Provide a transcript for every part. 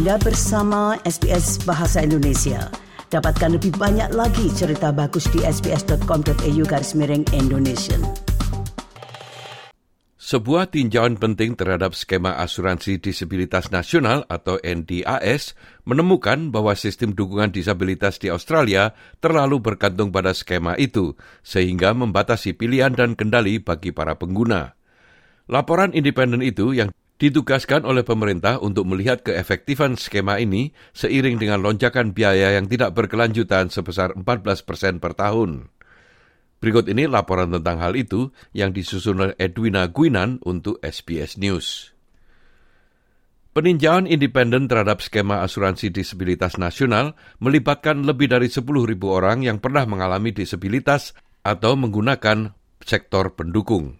Anda bersama SBS Bahasa Indonesia. Dapatkan lebih banyak lagi cerita bagus di sbs.com.au garis miring Indonesia. Sebuah tinjauan penting terhadap skema asuransi disabilitas nasional atau NDAS menemukan bahwa sistem dukungan disabilitas di Australia terlalu bergantung pada skema itu, sehingga membatasi pilihan dan kendali bagi para pengguna. Laporan independen itu yang ditugaskan oleh pemerintah untuk melihat keefektifan skema ini seiring dengan lonjakan biaya yang tidak berkelanjutan sebesar 14 persen per tahun. Berikut ini laporan tentang hal itu yang disusun oleh Edwina Guinan untuk SBS News. Peninjauan independen terhadap skema asuransi disabilitas nasional melibatkan lebih dari 10.000 orang yang pernah mengalami disabilitas atau menggunakan sektor pendukung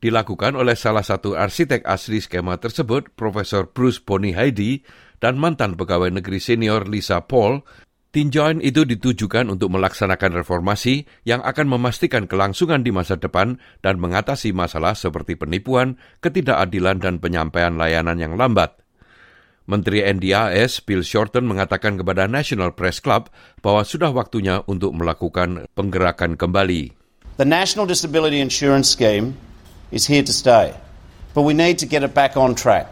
dilakukan oleh salah satu arsitek asli skema tersebut, Profesor Bruce Boni Heidi, dan mantan pegawai negeri senior Lisa Paul, tinjauan itu ditujukan untuk melaksanakan reformasi yang akan memastikan kelangsungan di masa depan dan mengatasi masalah seperti penipuan, ketidakadilan, dan penyampaian layanan yang lambat. Menteri NDAS Bill Shorten mengatakan kepada National Press Club bahwa sudah waktunya untuk melakukan penggerakan kembali. The National Disability Insurance Scheme is here to stay, but we need to get it back on track.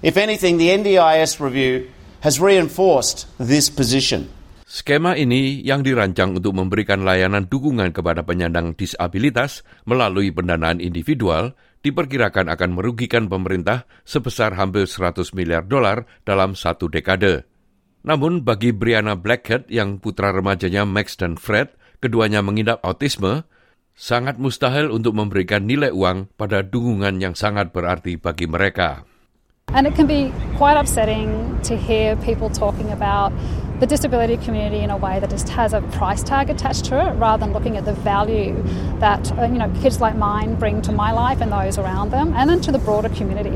If anything, the NDIS review has reinforced this position. Skema ini yang dirancang untuk memberikan layanan dukungan kepada penyandang disabilitas melalui pendanaan individual diperkirakan akan merugikan pemerintah sebesar hampir 100 miliar dolar dalam satu dekade. Namun bagi Brianna Blackhead yang putra remajanya Max dan Fred, keduanya mengidap autisme, sangat mustahil untuk memberikan nilai uang pada dukungan yang sangat berarti bagi mereka. And it can be quite upsetting to hear people talking about the disability community in a way that just has a price tag attached to it rather than looking at the value that uh, you know kids like mine bring to my life and those around them and then to the broader community.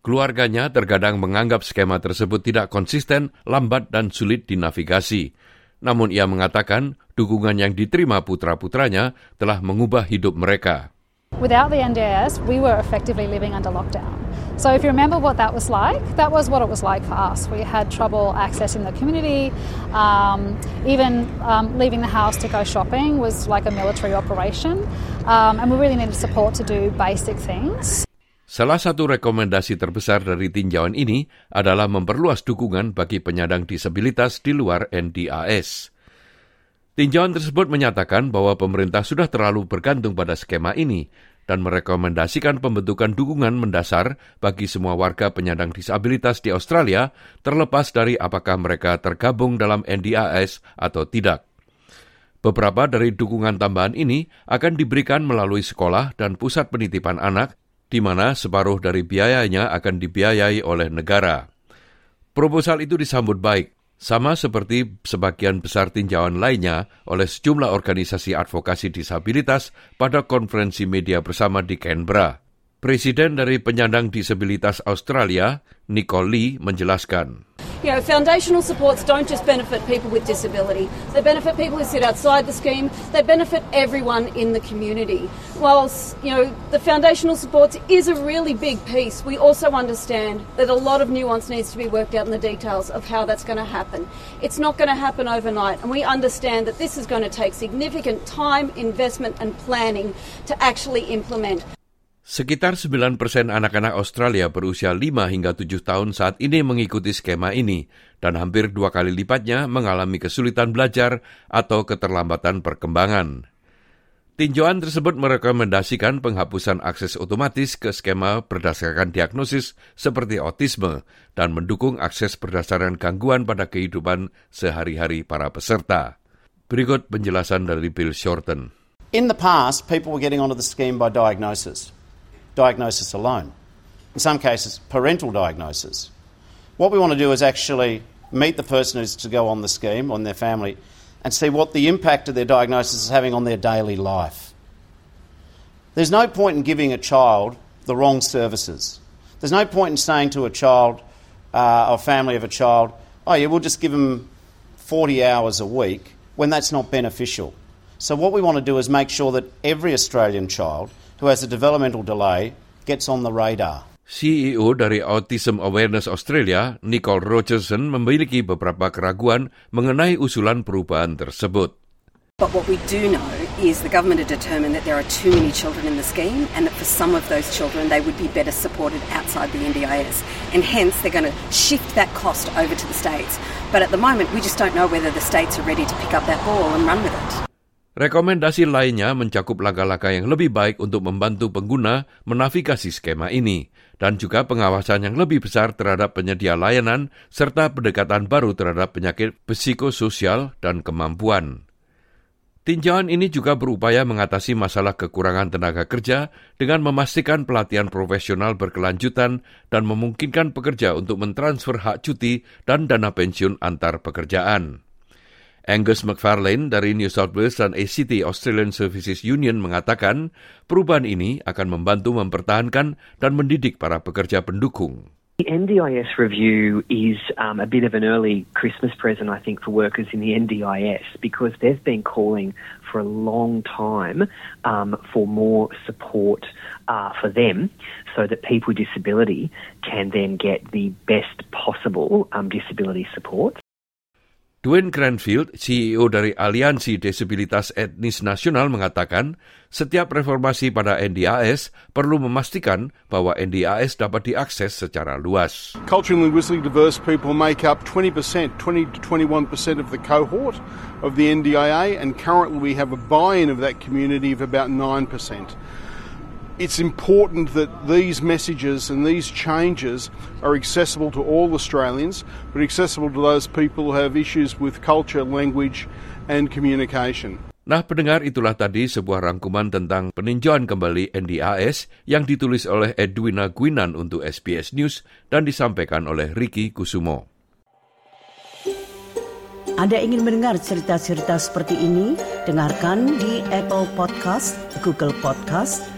Keluarganya terkadang menganggap skema tersebut tidak konsisten, lambat dan sulit dinavigasi. Namun ia mengatakan dukungan yang diterima putra-putranya telah mengubah hidup mereka. Without the NDIS, we were effectively living under lockdown. So if you remember what that was like, that was what it was like for us. We had trouble accessing the community. Um, even um, leaving the house to go shopping was like a military operation. Um, and we really needed support to do basic things. Salah satu rekomendasi terbesar dari tinjauan ini adalah memperluas dukungan bagi penyandang disabilitas di luar NDAS. Tinjauan tersebut menyatakan bahwa pemerintah sudah terlalu bergantung pada skema ini dan merekomendasikan pembentukan dukungan mendasar bagi semua warga penyandang disabilitas di Australia terlepas dari apakah mereka tergabung dalam NDAS atau tidak. Beberapa dari dukungan tambahan ini akan diberikan melalui sekolah dan pusat penitipan anak di mana separuh dari biayanya akan dibiayai oleh negara. Proposal itu disambut baik, sama seperti sebagian besar tinjauan lainnya oleh sejumlah organisasi advokasi disabilitas pada konferensi media bersama di Canberra. Presiden dari penyandang disabilitas Australia, Nicole Lee, menjelaskan. You know, foundational supports don't just benefit people with disability. They benefit people who sit outside the scheme. They benefit everyone in the community. Whilst, you know, the foundational supports is a really big piece, we also understand that a lot of nuance needs to be worked out in the details of how that's going to happen. It's not going to happen overnight, and we understand that this is going to take significant time, investment, and planning to actually implement. Sekitar 9 persen anak-anak Australia berusia 5 hingga 7 tahun saat ini mengikuti skema ini, dan hampir dua kali lipatnya mengalami kesulitan belajar atau keterlambatan perkembangan. Tinjauan tersebut merekomendasikan penghapusan akses otomatis ke skema berdasarkan diagnosis seperti autisme dan mendukung akses berdasarkan gangguan pada kehidupan sehari-hari para peserta. Berikut penjelasan dari Bill Shorten. In the past, people were getting onto the scheme by diagnosis. Diagnosis alone. In some cases, parental diagnosis. What we want to do is actually meet the person who's to go on the scheme, on their family, and see what the impact of their diagnosis is having on their daily life. There's no point in giving a child the wrong services. There's no point in saying to a child uh, or family of a child, oh, yeah, we'll just give them 40 hours a week when that's not beneficial. So, what we want to do is make sure that every Australian child who has a developmental delay gets on the radar. CEO dari Autism Awareness Australia, Nicole Rogerson, memiliki beberapa keraguan mengenai usulan perubahan tersebut. But what we do know is the government have determined that there are too many children in the scheme and that for some of those children they would be better supported outside the NDIS. And hence they're going to shift that cost over to the states. But at the moment we just don't know whether the states are ready to pick up that ball and run with it. Rekomendasi lainnya mencakup langkah-langkah yang lebih baik untuk membantu pengguna menavigasi skema ini, dan juga pengawasan yang lebih besar terhadap penyedia layanan, serta pendekatan baru terhadap penyakit psikososial dan kemampuan. Tinjauan ini juga berupaya mengatasi masalah kekurangan tenaga kerja dengan memastikan pelatihan profesional berkelanjutan dan memungkinkan pekerja untuk mentransfer hak cuti dan dana pensiun antar pekerjaan. Angus McFarlane dari New South Wales dan ACT Australian Services Union mengatakan perubahan ini akan membantu mempertahankan dan mendidik para pekerja pendukung. The NDIS review is um, a bit of an early Christmas present, I think, for workers in the NDIS because they've been calling for a long time um, for more support uh, for them so that people with disability can then get the best possible um, disability support. Dwayne Cranfield, CEO dari Aliansi Disabilitas Etnis Nasional mengatakan, setiap reformasi pada NDAS perlu memastikan bahwa NDAS dapat diakses secara luas. Culturally linguistically diverse people make up 20%, 20 to 21% of the cohort of the NDIA, and currently we have a buy-in of that community of about 9% it's important that these messages and these changes are accessible to all Australians, but accessible to those people who have issues with culture, language, and communication. Nah, pendengar itulah tadi sebuah rangkuman tentang peninjauan kembali NDAS yang ditulis oleh Edwina Guinan untuk SBS News dan disampaikan oleh Ricky Kusumo. Anda ingin mendengar cerita-cerita seperti ini? Dengarkan di Apple Podcast, Google Podcast,